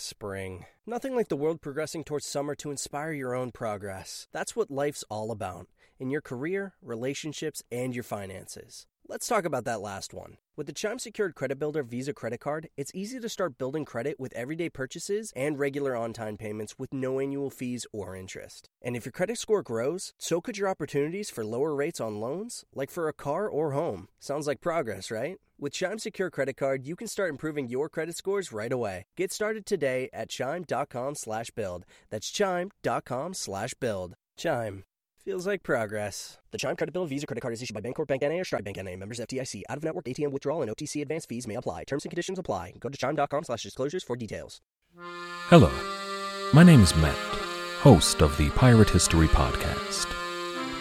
spring. Nothing like the world progressing towards summer to inspire your own progress. That's what life's all about in your career, relationships, and your finances. Let's talk about that last one. With the Chime Secured Credit Builder Visa credit card, it's easy to start building credit with everyday purchases and regular on time payments with no annual fees or interest. And if your credit score grows, so could your opportunities for lower rates on loans, like for a car or home. Sounds like progress, right? With Chime Secure Credit Card, you can start improving your credit scores right away. Get started today at chime.com slash build. That's chime.com slash build. Chime. Feels like progress. The Chime Credit Builder Visa Credit Card is issued by Bancorp Bank NA or Stride Bank NA. Members FDIC. Out-of-network ATM withdrawal and OTC advance fees may apply. Terms and conditions apply. Go to chime.com slash disclosures for details. Hello, my name is Matt, host of the Pirate History Podcast.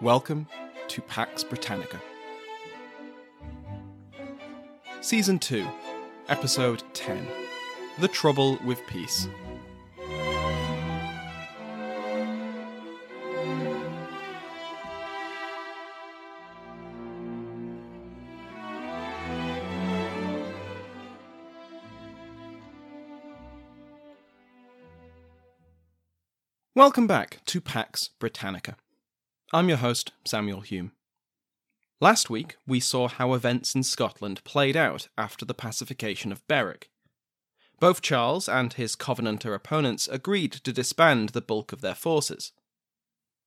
Welcome to Pax Britannica. Season 2, Episode 10 The Trouble with Peace. Welcome back to Pax Britannica. I'm your host, Samuel Hume. Last week, we saw how events in Scotland played out after the pacification of Berwick. Both Charles and his Covenanter opponents agreed to disband the bulk of their forces.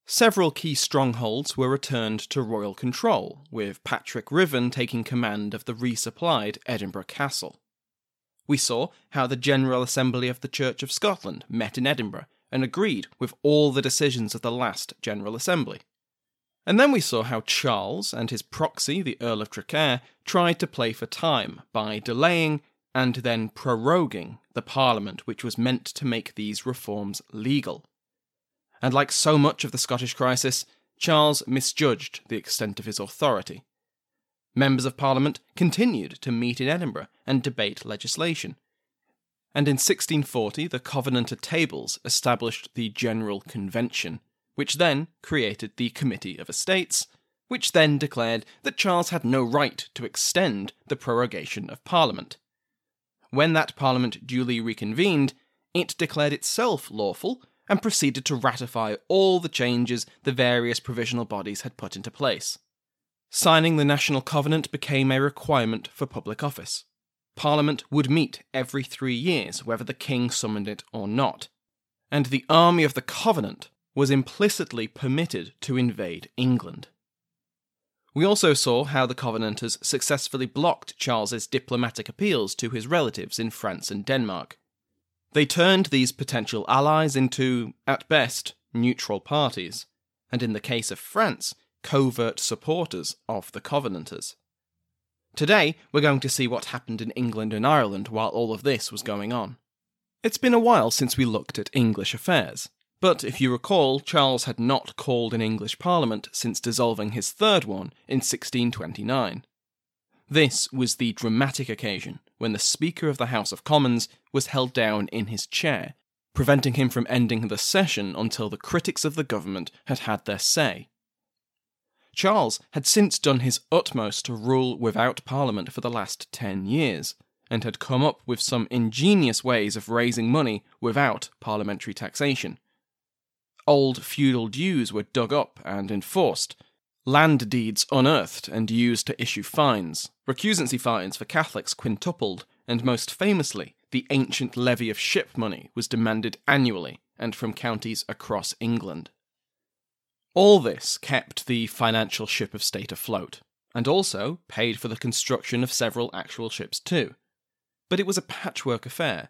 Several key strongholds were returned to royal control, with Patrick Ruthven taking command of the resupplied Edinburgh Castle. We saw how the General Assembly of the Church of Scotland met in Edinburgh and agreed with all the decisions of the last General Assembly. And then we saw how Charles and his proxy, the Earl of Traquair, tried to play for time by delaying and then proroguing the Parliament which was meant to make these reforms legal. And like so much of the Scottish crisis, Charles misjudged the extent of his authority. Members of Parliament continued to meet in Edinburgh and debate legislation, and in 1640 the Covenanter Tables established the General Convention, which then created the Committee of Estates, which then declared that Charles had no right to extend the prorogation of Parliament. When that Parliament duly reconvened, it declared itself lawful and proceeded to ratify all the changes the various provisional bodies had put into place. Signing the National Covenant became a requirement for public office. Parliament would meet every three years, whether the king summoned it or not. And the army of the Covenant was implicitly permitted to invade England. We also saw how the Covenanters successfully blocked Charles's diplomatic appeals to his relatives in France and Denmark. They turned these potential allies into, at best, neutral parties, and in the case of France, covert supporters of the Covenanters. Today, we're going to see what happened in England and Ireland while all of this was going on. It's been a while since we looked at English affairs, but if you recall, Charles had not called an English Parliament since dissolving his third one in 1629. This was the dramatic occasion when the Speaker of the House of Commons was held down in his chair, preventing him from ending the session until the critics of the government had had their say. Charles had since done his utmost to rule without Parliament for the last ten years, and had come up with some ingenious ways of raising money without parliamentary taxation. Old feudal dues were dug up and enforced, land deeds unearthed and used to issue fines, recusancy fines for Catholics quintupled, and most famously, the ancient levy of ship money was demanded annually and from counties across England. All this kept the financial ship of state afloat, and also paid for the construction of several actual ships too. But it was a patchwork affair.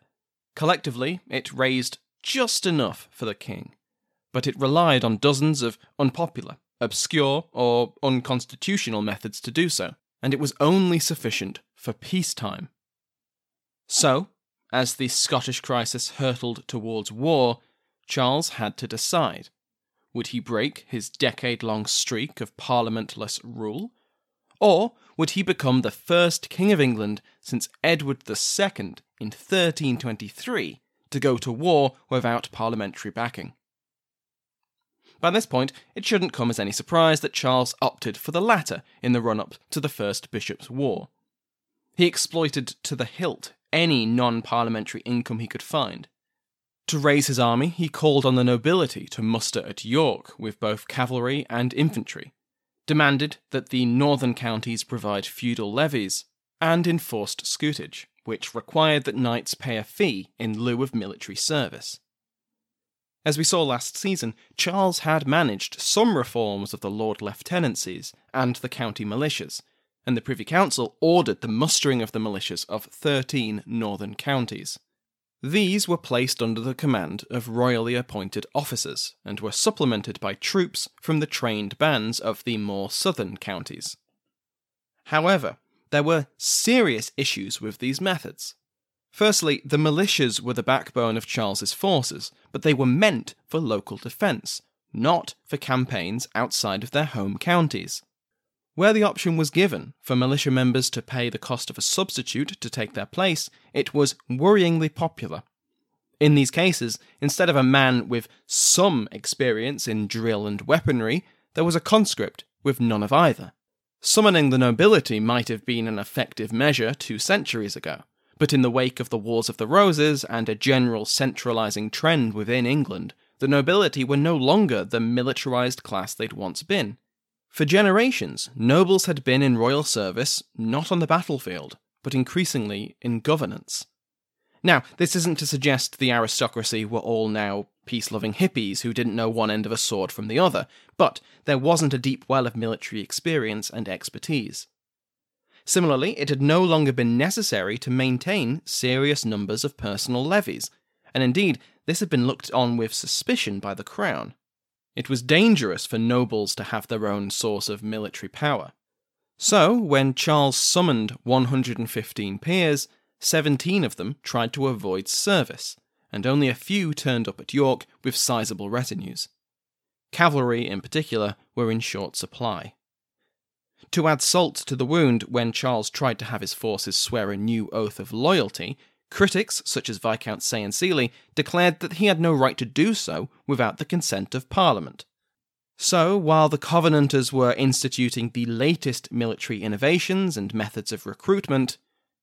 Collectively, it raised just enough for the king, but it relied on dozens of unpopular, obscure, or unconstitutional methods to do so, and it was only sufficient for peacetime. So, as the Scottish crisis hurtled towards war, Charles had to decide. Would he break his decade long streak of parliamentless rule? Or would he become the first King of England since Edward II in 1323 to go to war without parliamentary backing? By this point, it shouldn't come as any surprise that Charles opted for the latter in the run up to the First Bishops' War. He exploited to the hilt any non parliamentary income he could find. To raise his army, he called on the nobility to muster at York with both cavalry and infantry, demanded that the northern counties provide feudal levies, and enforced scutage, which required that knights pay a fee in lieu of military service. As we saw last season, Charles had managed some reforms of the Lord Lieutenancies and the county militias, and the Privy Council ordered the mustering of the militias of 13 northern counties. These were placed under the command of royally appointed officers and were supplemented by troops from the trained bands of the more southern counties. However, there were serious issues with these methods. Firstly, the militias were the backbone of Charles's forces, but they were meant for local defence, not for campaigns outside of their home counties. Where the option was given for militia members to pay the cost of a substitute to take their place, it was worryingly popular. In these cases, instead of a man with some experience in drill and weaponry, there was a conscript with none of either. Summoning the nobility might have been an effective measure two centuries ago, but in the wake of the Wars of the Roses and a general centralising trend within England, the nobility were no longer the militarised class they'd once been. For generations, nobles had been in royal service not on the battlefield, but increasingly in governance. Now, this isn't to suggest the aristocracy were all now peace loving hippies who didn't know one end of a sword from the other, but there wasn't a deep well of military experience and expertise. Similarly, it had no longer been necessary to maintain serious numbers of personal levies, and indeed, this had been looked on with suspicion by the crown. It was dangerous for nobles to have their own source of military power. So, when Charles summoned 115 peers, 17 of them tried to avoid service, and only a few turned up at York with sizable retinues. Cavalry, in particular, were in short supply. To add salt to the wound, when Charles tried to have his forces swear a new oath of loyalty, Critics, such as Viscount Saye and Sele, declared that he had no right to do so without the consent of Parliament. So, while the Covenanters were instituting the latest military innovations and methods of recruitment,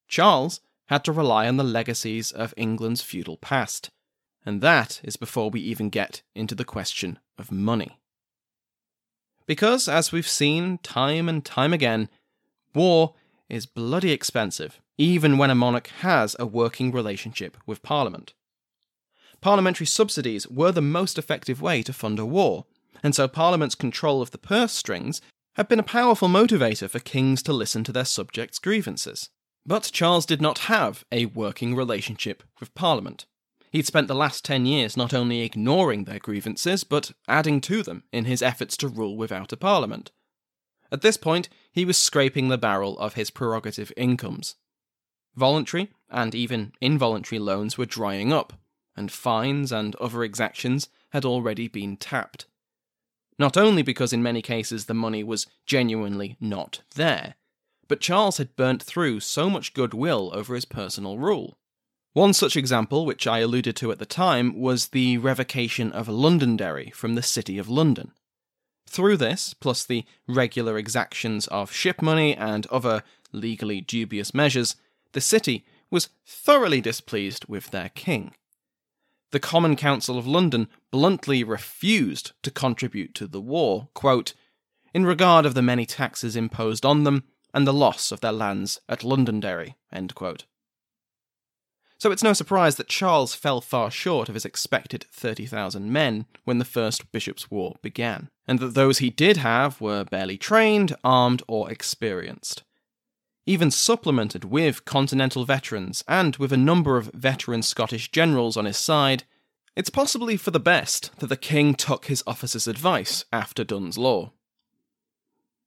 Charles had to rely on the legacies of England's feudal past. And that is before we even get into the question of money. Because, as we've seen time and time again, war is bloody expensive even when a monarch has a working relationship with Parliament. Parliamentary subsidies were the most effective way to fund a war, and so Parliament's control of the purse strings had been a powerful motivator for kings to listen to their subjects' grievances. But Charles did not have a working relationship with Parliament. He'd spent the last ten years not only ignoring their grievances, but adding to them in his efforts to rule without a Parliament. At this point, he was scraping the barrel of his prerogative incomes. Voluntary and even involuntary loans were drying up, and fines and other exactions had already been tapped. Not only because in many cases the money was genuinely not there, but Charles had burnt through so much goodwill over his personal rule. One such example, which I alluded to at the time, was the revocation of Londonderry from the City of London. Through this, plus the regular exactions of ship money and other legally dubious measures, the city was thoroughly displeased with their king. The Common Council of London bluntly refused to contribute to the war, quote, in regard of the many taxes imposed on them and the loss of their lands at Londonderry. So it's no surprise that Charles fell far short of his expected 30,000 men when the First Bishops' War began, and that those he did have were barely trained, armed, or experienced even supplemented with continental veterans and with a number of veteran Scottish generals on his side, It's possibly for the best that the king took his officer's advice after Duns Law.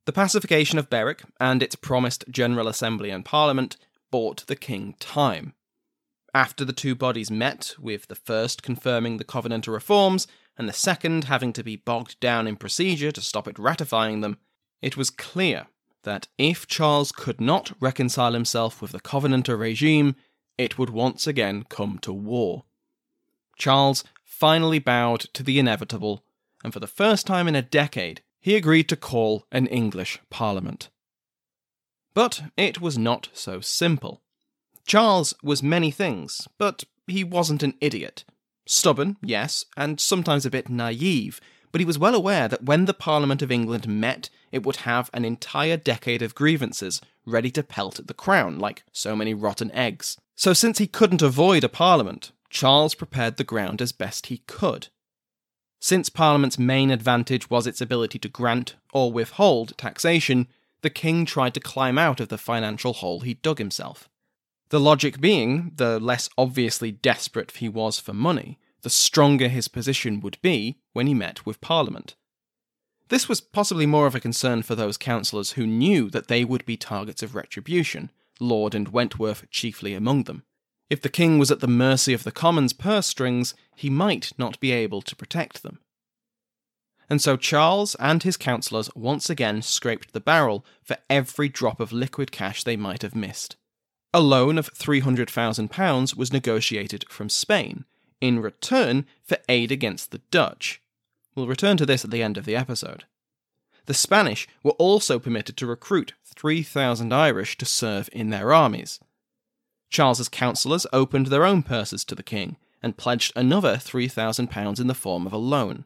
The pacification of Berwick and its promised General Assembly and Parliament bought the king time. After the two bodies met, with the first confirming the Covenanter reforms and the second having to be bogged down in procedure to stop it ratifying them, it was clear that if Charles could not reconcile himself with the Covenanter regime, it would once again come to war. Charles finally bowed to the inevitable, and for the first time in a decade, he agreed to call an English Parliament. But it was not so simple. Charles was many things, but he wasn't an idiot. Stubborn, yes, and sometimes a bit naive, but he was well aware that when the Parliament of England met, it would have an entire decade of grievances ready to pelt at the crown like so many rotten eggs. So, since he couldn't avoid a Parliament, Charles prepared the ground as best he could. Since Parliament's main advantage was its ability to grant or withhold taxation, the king tried to climb out of the financial hole he dug himself. The logic being, the less obviously desperate he was for money, the stronger his position would be when he met with Parliament. This was possibly more of a concern for those councillors who knew that they would be targets of retribution, Laud and Wentworth chiefly among them. If the king was at the mercy of the commons' purse strings, he might not be able to protect them. And so Charles and his councillors once again scraped the barrel for every drop of liquid cash they might have missed. A loan of £300,000 was negotiated from Spain, in return for aid against the Dutch. We'll return to this at the end of the episode. The Spanish were also permitted to recruit 3,000 Irish to serve in their armies. Charles's councillors opened their own purses to the king and pledged another £3,000 in the form of a loan.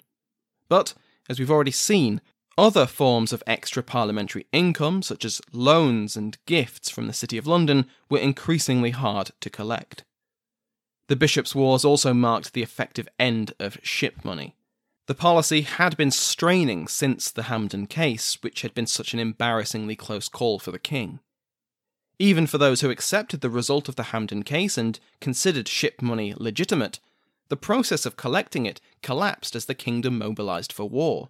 But, as we've already seen, other forms of extra parliamentary income, such as loans and gifts from the City of London, were increasingly hard to collect. The Bishops' Wars also marked the effective end of ship money. The policy had been straining since the Hampden case, which had been such an embarrassingly close call for the king. Even for those who accepted the result of the Hampden case and considered ship money legitimate, the process of collecting it collapsed as the kingdom mobilised for war.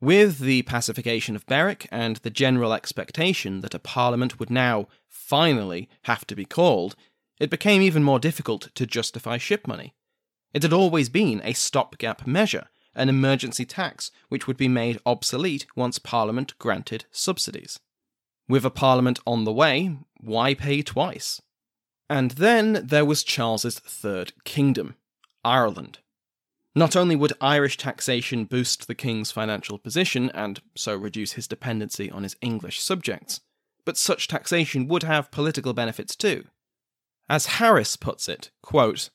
With the pacification of Berwick and the general expectation that a parliament would now, finally, have to be called, it became even more difficult to justify ship money. It had always been a stopgap measure, an emergency tax which would be made obsolete once Parliament granted subsidies. With a parliament on the way, why pay twice? And then there was Charles's third kingdom, Ireland. Not only would Irish taxation boost the king's financial position and so reduce his dependency on his English subjects, but such taxation would have political benefits too. As Harris puts it, quote,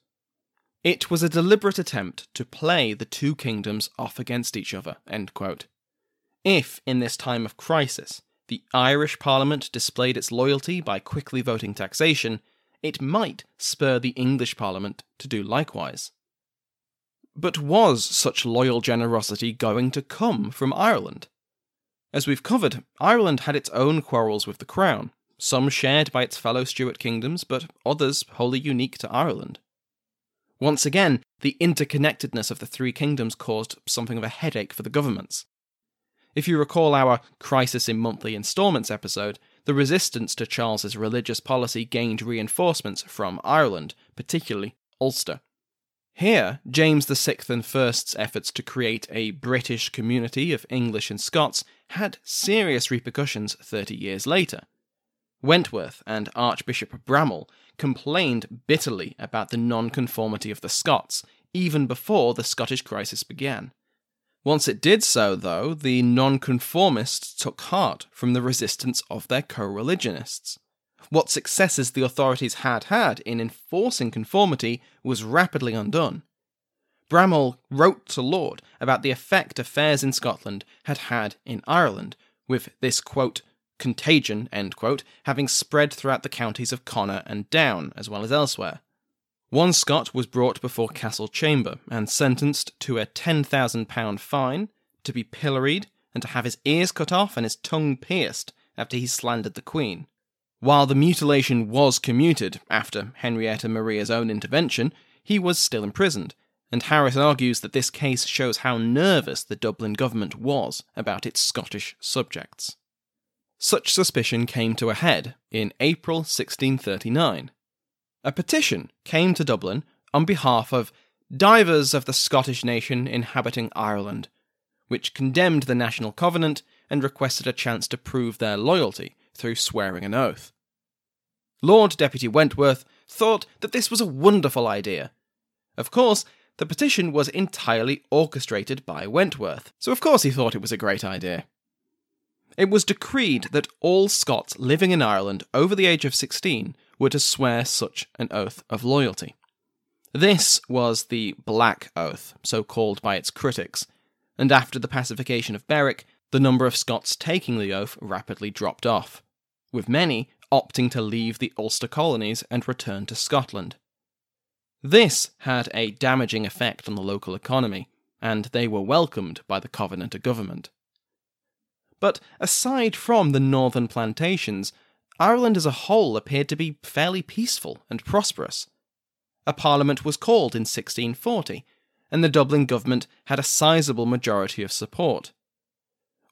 it was a deliberate attempt to play the two kingdoms off against each other. If, in this time of crisis, the Irish Parliament displayed its loyalty by quickly voting taxation, it might spur the English Parliament to do likewise. But was such loyal generosity going to come from Ireland? As we've covered, Ireland had its own quarrels with the Crown, some shared by its fellow Stuart kingdoms, but others wholly unique to Ireland. Once again, the interconnectedness of the three kingdoms caused something of a headache for the governments. If you recall our Crisis in Monthly Instalments episode, the resistance to Charles's religious policy gained reinforcements from Ireland, particularly Ulster. Here, James VI and I's efforts to create a British community of English and Scots had serious repercussions 30 years later. Wentworth and Archbishop Bramhall complained bitterly about the nonconformity of the Scots, even before the Scottish crisis began. Once it did so, though, the nonconformists took heart from the resistance of their co religionists. What successes the authorities had had in enforcing conformity was rapidly undone. Bramhall wrote to Laud about the effect affairs in Scotland had had in Ireland, with this quote, contagion, end quote, having spread throughout the counties of Connor and Down, as well as elsewhere. One Scot was brought before Castle Chamber and sentenced to a £10,000 fine, to be pilloried, and to have his ears cut off and his tongue pierced after he slandered the Queen. While the mutilation was commuted after Henrietta Maria's own intervention, he was still imprisoned, and Harris argues that this case shows how nervous the Dublin government was about its Scottish subjects. Such suspicion came to a head in April 1639. A petition came to Dublin on behalf of divers of the Scottish nation inhabiting Ireland, which condemned the National Covenant and requested a chance to prove their loyalty through swearing an oath. Lord Deputy Wentworth thought that this was a wonderful idea. Of course, the petition was entirely orchestrated by Wentworth, so of course he thought it was a great idea. It was decreed that all Scots living in Ireland over the age of 16 were to swear such an oath of loyalty. This was the Black Oath, so called by its critics, and after the pacification of Berwick, the number of Scots taking the oath rapidly dropped off, with many opting to leave the Ulster colonies and return to Scotland. This had a damaging effect on the local economy, and they were welcomed by the Covenanter government. But aside from the northern plantations, Ireland as a whole appeared to be fairly peaceful and prosperous. A parliament was called in 1640, and the Dublin government had a sizable majority of support.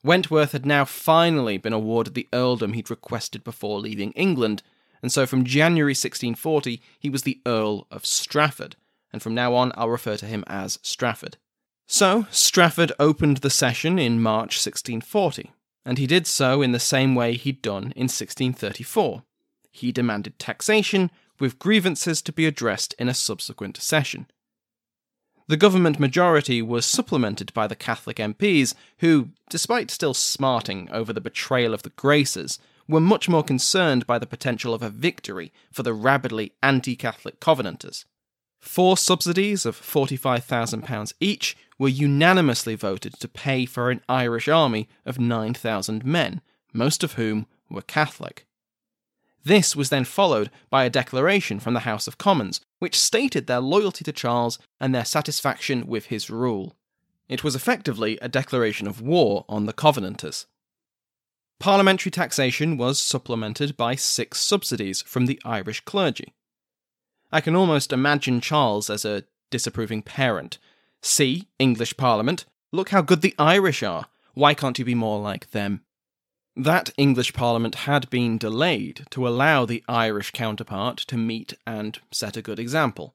Wentworth had now finally been awarded the earldom he'd requested before leaving England, and so from January 1640 he was the Earl of Strafford, and from now on I'll refer to him as Strafford. So, Strafford opened the session in March 1640, and he did so in the same way he'd done in 1634. He demanded taxation, with grievances to be addressed in a subsequent session. The government majority was supplemented by the Catholic MPs, who, despite still smarting over the betrayal of the Graces, were much more concerned by the potential of a victory for the rabidly anti Catholic Covenanters. Four subsidies of £45,000 each were unanimously voted to pay for an Irish army of 9,000 men, most of whom were Catholic. This was then followed by a declaration from the House of Commons, which stated their loyalty to Charles and their satisfaction with his rule. It was effectively a declaration of war on the Covenanters. Parliamentary taxation was supplemented by six subsidies from the Irish clergy. I can almost imagine Charles as a disapproving parent. See, English Parliament, look how good the Irish are. Why can't you be more like them? That English Parliament had been delayed to allow the Irish counterpart to meet and set a good example.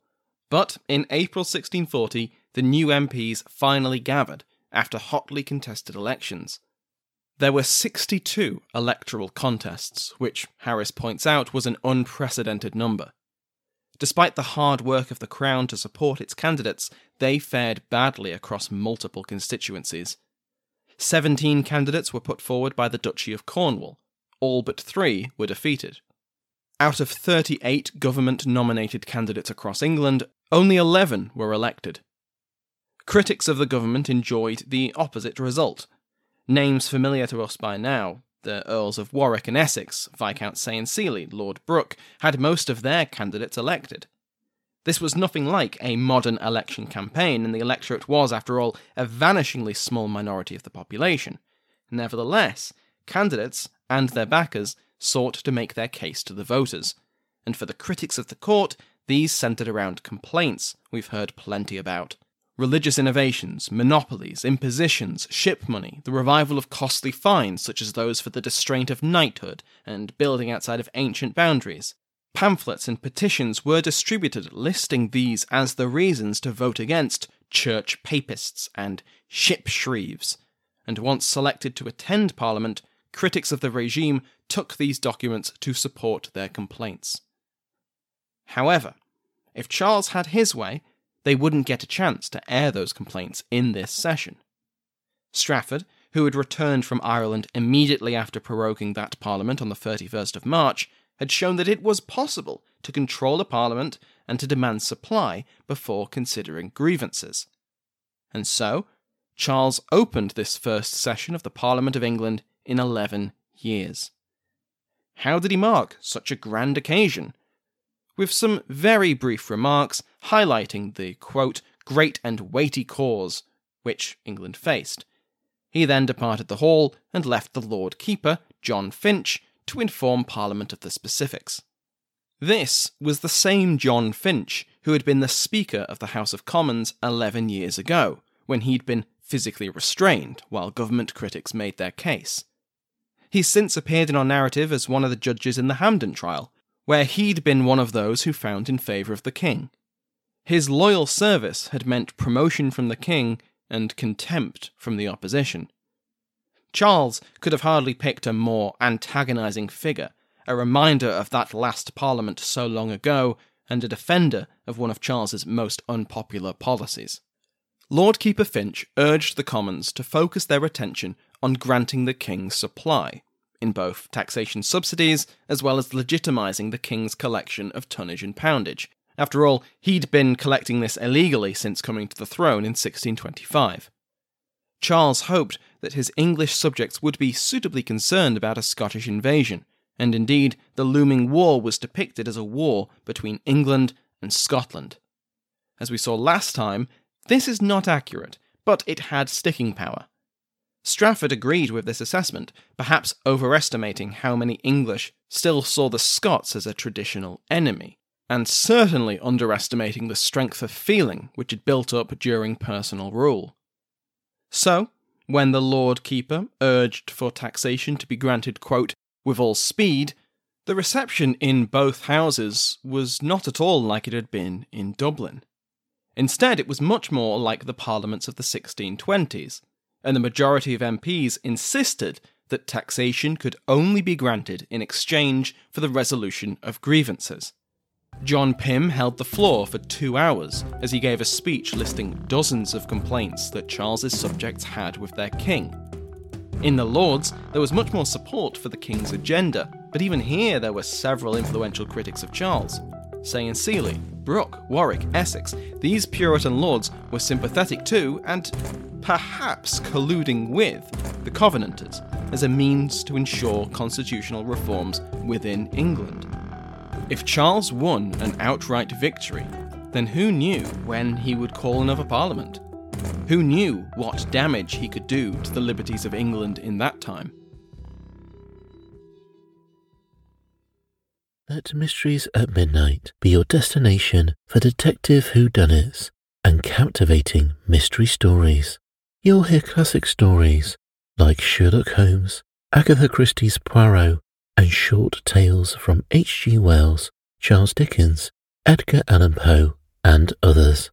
But in April 1640, the new MPs finally gathered after hotly contested elections. There were 62 electoral contests, which Harris points out was an unprecedented number. Despite the hard work of the Crown to support its candidates, they fared badly across multiple constituencies. 17 candidates were put forward by the Duchy of Cornwall, all but three were defeated. Out of 38 government nominated candidates across England, only 11 were elected. Critics of the government enjoyed the opposite result, Names familiar to us by now, the Earls of Warwick and Essex, Viscount Saye and Sele, Lord Brooke, had most of their candidates elected. This was nothing like a modern election campaign, and the electorate was, after all, a vanishingly small minority of the population. Nevertheless, candidates and their backers sought to make their case to the voters, and for the critics of the court, these centred around complaints we've heard plenty about religious innovations, monopolies, impositions, ship money, the revival of costly fines such as those for the distraint of knighthood and building outside of ancient boundaries. Pamphlets and petitions were distributed listing these as the reasons to vote against church papists and ship shrieves, and once selected to attend Parliament, critics of the regime took these documents to support their complaints. However, if Charles had his way, they wouldn't get a chance to air those complaints in this session. Strafford, who had returned from Ireland immediately after proroguing that Parliament on the 31st of March, had shown that it was possible to control a Parliament and to demand supply before considering grievances. And so, Charles opened this first session of the Parliament of England in 11 years. How did he mark such a grand occasion? with some very brief remarks highlighting the quote, great and weighty cause which England faced. He then departed the hall and left the Lord Keeper, John Finch, to inform Parliament of the specifics. This was the same John Finch who had been the Speaker of the House of Commons 11 years ago, when he'd been physically restrained while government critics made their case. He's since appeared in our narrative as one of the judges in the Hampden trial, where he'd been one of those who found in favour of the king. His loyal service had meant promotion from the king and contempt from the opposition. Charles could have hardly picked a more antagonising figure, a reminder of that last Parliament so long ago, and a defender of one of Charles's most unpopular policies. Lord Keeper Finch urged the Commons to focus their attention on granting the King's supply, in both taxation subsidies as well as legitimising the King's collection of tonnage and poundage. After all, he'd been collecting this illegally since coming to the throne in 1625. Charles hoped that his English subjects would be suitably concerned about a Scottish invasion, and indeed the looming war was depicted as a war between England and Scotland. As we saw last time, this is not accurate, but it had sticking power. Strafford agreed with this assessment, perhaps overestimating how many English still saw the Scots as a traditional enemy, and certainly underestimating the strength of feeling which had built up during personal rule. So, when the Lord Keeper urged for taxation to be granted, quote, with all speed, the reception in both houses was not at all like it had been in Dublin. Instead, it was much more like the parliaments of the 1620s, and the majority of MPs insisted that taxation could only be granted in exchange for the resolution of grievances. John Pym held the floor for two hours as he gave a speech listing dozens of complaints that Charles's subjects had with their king. In the Lords, there was much more support for the king's agenda, but even here there were several influential critics of Charles. Saye in Sele, Brooke, Warwick, Essex, these Puritan lords were sympathetic to, and perhaps colluding with, the Covenanters as a means to ensure constitutional reforms within England. If Charles won an outright victory, then who knew when he would call another parliament? Who knew what damage he could do to the liberties of England in that time? Let Mysteries at Midnight be your destination for detective whodunits and captivating mystery stories. You'll hear classic stories like Sherlock Holmes, Agatha Christie's Poirot, and short tales from H.G. Wells, Charles Dickens, Edgar Allan Poe, and others.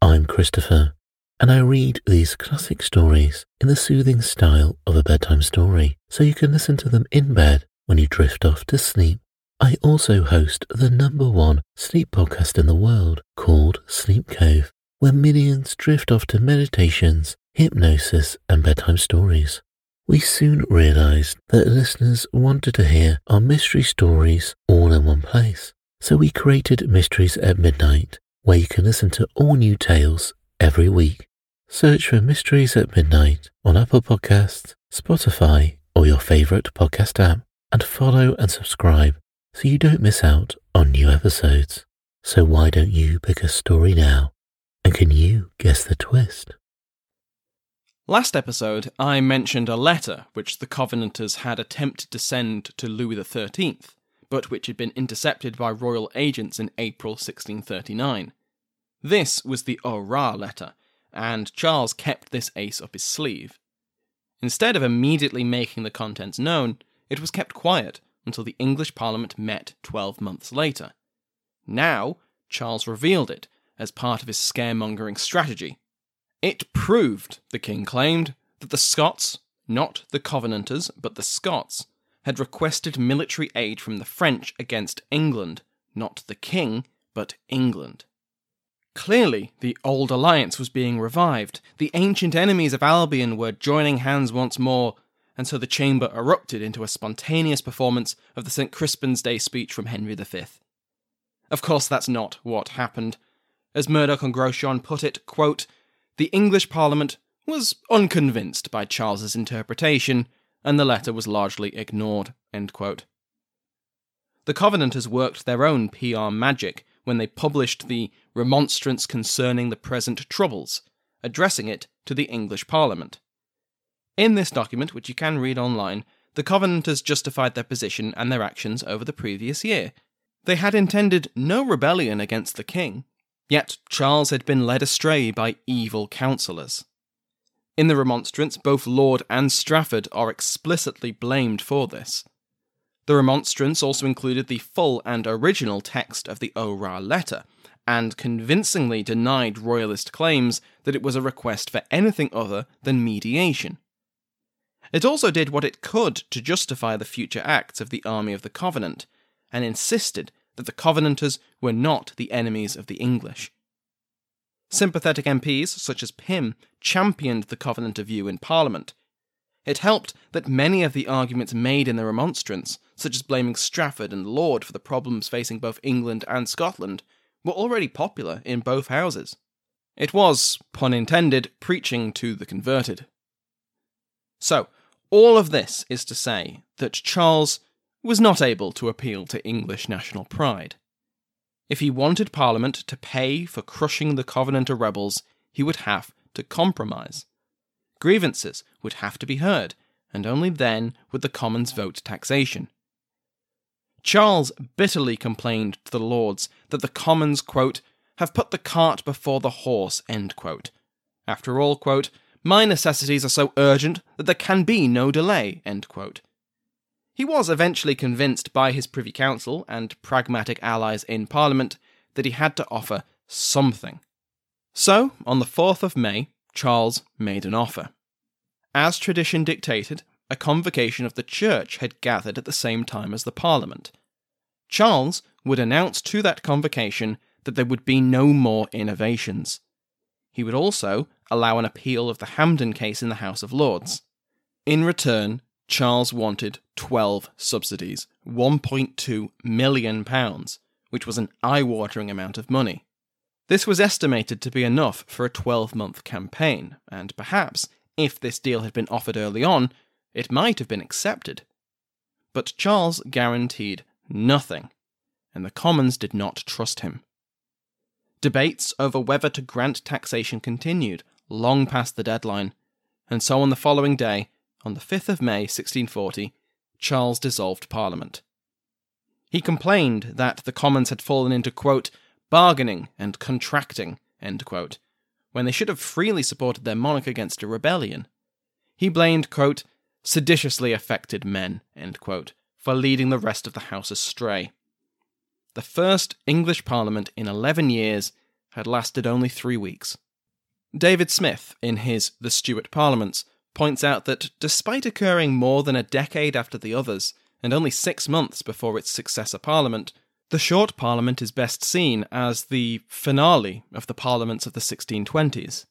I'm Christopher, and I read these classic stories in the soothing style of a bedtime story, so you can listen to them in bed when you drift off to sleep. I also host the number one sleep podcast in the world called Sleep Cove, where millions drift off to meditations, hypnosis, and bedtime stories. We soon realized that listeners wanted to hear our mystery stories all in one place. So we created Mysteries at Midnight, where you can listen to all new tales every week. Search for Mysteries at Midnight on Apple Podcasts, Spotify, or your favorite podcast app, and follow and subscribe so you don't miss out on new episodes. So why don't you pick a story now? And can you guess the twist? Last episode, I mentioned a letter which the Covenanters had attempted to send to Louis XIII, but which had been intercepted by royal agents in April 1639. This was the Au Roi letter, and Charles kept this ace up his sleeve. Instead of immediately making the contents known, it was kept quiet until the English Parliament met 12 months later. Now, Charles revealed it as part of his scaremongering strategy it proved, the king claimed, that the Scots, not the Covenanters, but the Scots, had requested military aid from the French against England, not the king, but England. Clearly, the old alliance was being revived. The ancient enemies of Albion were joining hands once more, and so the chamber erupted into a spontaneous performance of the St. Crispin's Day speech from Henry V. Of course, that's not what happened. As Murdoch and Grosjean put it, quote, the English Parliament was unconvinced by Charles's interpretation, and the letter was largely ignored. The Covenanters worked their own PR magic when they published the Remonstrance Concerning the Present Troubles, addressing it to the English Parliament. In this document, which you can read online, the Covenanters justified their position and their actions over the previous year. They had intended no rebellion against the king, Yet Charles had been led astray by evil counsellors. In the remonstrance, both Laud and Strafford are explicitly blamed for this. The remonstrance also included the full and original text of the Au Roi letter, and convincingly denied royalist claims that it was a request for anything other than mediation. It also did what it could to justify the future acts of the Army of the Covenant, and insisted that the Covenanters were not the enemies of the English. Sympathetic MPs, such as Pym, championed the Covenanter view in Parliament. It helped that many of the arguments made in the remonstrance, such as blaming Strafford and Laud for the problems facing both England and Scotland, were already popular in both houses. It was, pun intended, preaching to the converted. So, all of this is to say that Charles was not able to appeal to English national pride. If he wanted Parliament to pay for crushing the Covenanter rebels, he would have to compromise. Grievances would have to be heard, and only then would the Commons vote taxation. Charles bitterly complained to the Lords that the Commons, quote, have put the cart before the horse, end quote. After all, quote, my necessities are so urgent that there can be no delay, end quote. He was eventually convinced by his Privy Council and pragmatic allies in Parliament that he had to offer something. So, on the 4th of May, Charles made an offer. As tradition dictated, a convocation of the Church had gathered at the same time as the Parliament. Charles would announce to that convocation that there would be no more innovations. He would also allow an appeal of the Hampden case in the House of Lords. In return, Charles wanted 12 subsidies, £1.2 million, which was an eye watering amount of money. This was estimated to be enough for a 12 month campaign, and perhaps, if this deal had been offered early on, it might have been accepted. But Charles guaranteed nothing, and the Commons did not trust him. Debates over whether to grant taxation continued long past the deadline, and so on the following day, on the 5th of May 1640, Charles dissolved Parliament. He complained that the Commons had fallen into, quote, bargaining and contracting, quote, when they should have freely supported their monarch against a rebellion. He blamed, quote, seditiously affected men, quote, for leading the rest of the House astray. The first English Parliament in 11 years had lasted only three weeks. David Smith, in his The Stuart Parliaments, points out that despite occurring more than a decade after the others, and only six months before its successor parliament, the short parliament is best seen as the finale of the parliaments of the 1620s.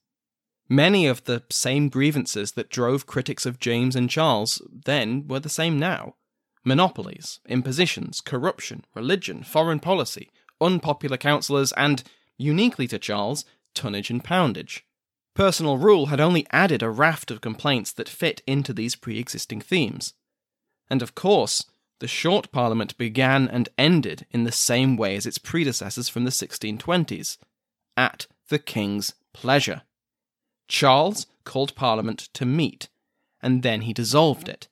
Many of the same grievances that drove critics of James and Charles then were the same now monopolies, impositions, corruption, religion, foreign policy, unpopular councillors, and, uniquely to Charles, tonnage and poundage. Personal rule had only added a raft of complaints that fit into these pre existing themes. And of course, the short parliament began and ended in the same way as its predecessors from the 1620s at the king's pleasure. Charles called parliament to meet, and then he dissolved it,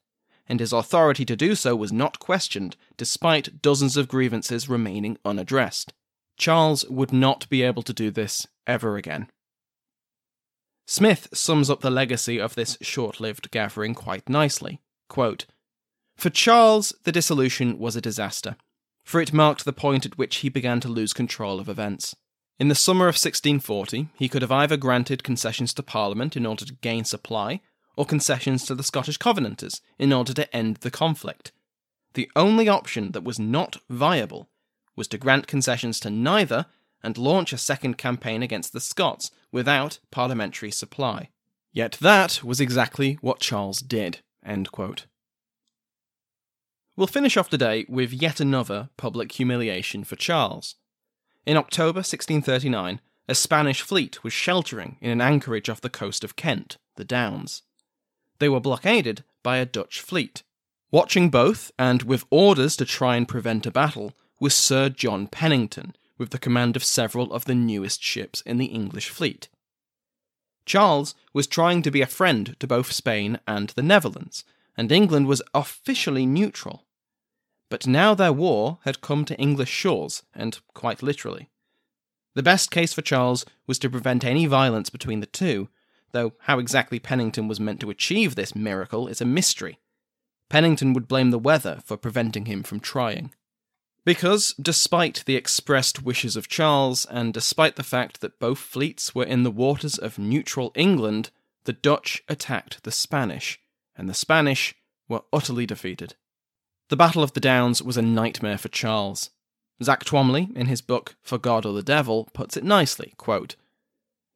and his authority to do so was not questioned, despite dozens of grievances remaining unaddressed. Charles would not be able to do this ever again. Smith sums up the legacy of this short lived gathering quite nicely. Quote, For Charles, the dissolution was a disaster, for it marked the point at which he began to lose control of events. In the summer of 1640, he could have either granted concessions to Parliament in order to gain supply, or concessions to the Scottish Covenanters in order to end the conflict. The only option that was not viable was to grant concessions to neither and launch a second campaign against the Scots without parliamentary supply. Yet that was exactly what Charles did. We'll finish off today with yet another public humiliation for Charles. In October 1639, a Spanish fleet was sheltering in an anchorage off the coast of Kent, the Downs. They were blockaded by a Dutch fleet. Watching both, and with orders to try and prevent a battle, was Sir John Pennington, with the command of several of the newest ships in the English fleet. Charles was trying to be a friend to both Spain and the Netherlands, and England was officially neutral. But now their war had come to English shores, and quite literally. The best case for Charles was to prevent any violence between the two, though how exactly Pennington was meant to achieve this miracle is a mystery. Pennington would blame the weather for preventing him from trying. Because, despite the expressed wishes of Charles, and despite the fact that both fleets were in the waters of neutral England, the Dutch attacked the Spanish, and the Spanish were utterly defeated. The Battle of the Downs was a nightmare for Charles. Zach Twomley, in his book For God or the Devil, puts it nicely quote,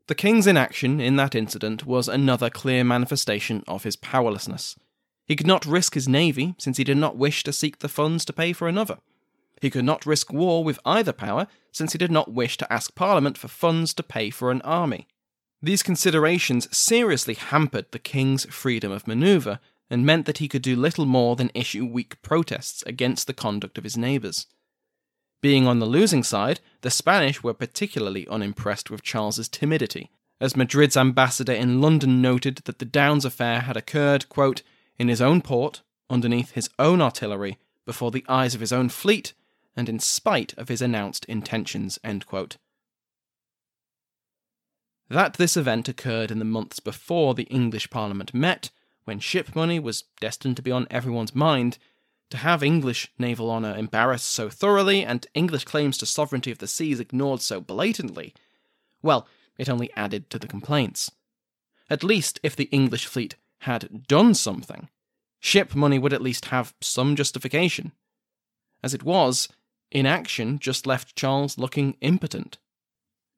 The king's inaction in that incident was another clear manifestation of his powerlessness. He could not risk his navy, since he did not wish to seek the funds to pay for another. He could not risk war with either power, since he did not wish to ask Parliament for funds to pay for an army. These considerations seriously hampered the king's freedom of manoeuvre, and meant that he could do little more than issue weak protests against the conduct of his neighbours. Being on the losing side, the Spanish were particularly unimpressed with Charles's timidity, as Madrid's ambassador in London noted that the Downs affair had occurred, quote, in his own port, underneath his own artillery, before the eyes of his own fleet, and in spite of his announced intentions. That this event occurred in the months before the English Parliament met, when ship money was destined to be on everyone's mind, to have English naval honour embarrassed so thoroughly and English claims to sovereignty of the seas ignored so blatantly, well, it only added to the complaints. At least if the English fleet had done something, ship money would at least have some justification. As it was, inaction just left Charles looking impotent.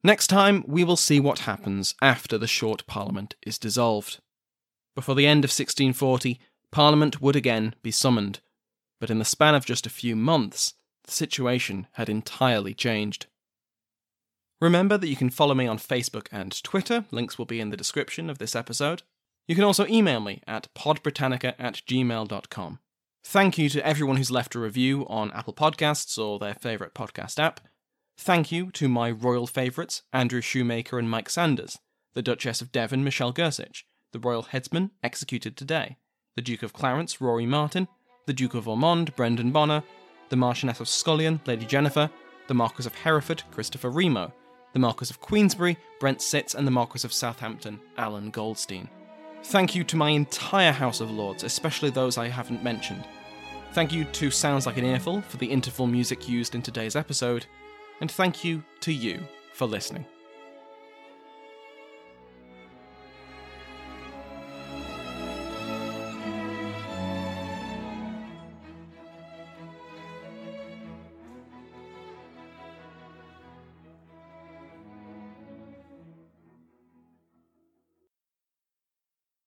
Next time, we will see what happens after the short Parliament is dissolved. Before the end of 1640, Parliament would again be summoned, but in the span of just a few months, the situation had entirely changed. Remember that you can follow me on Facebook and Twitter, links will be in the description of this episode. You can also email me at podbritannica at gmail.com. Thank you to everyone who's left a review on Apple Podcasts or their favourite podcast app. Thank you to my royal favourites, Andrew Shoemaker and Mike Sanders, the Duchess of Devon, Michelle Gersich, the royal headsman executed today, the Duke of Clarence, Rory Martin, the Duke of Ormond, Brendan Bonner, the Marchioness of Scullion, Lady Jennifer, the Marquis of Hereford, Christopher Remo, the Marquis of Queensberry, Brent Sitz, and the Marquis of Southampton, Alan Goldstein. Thank you to my entire House of Lords, especially those I haven't mentioned. Thank you to Sounds Like an Earful for the interval music used in today's episode, and thank you to you for listening.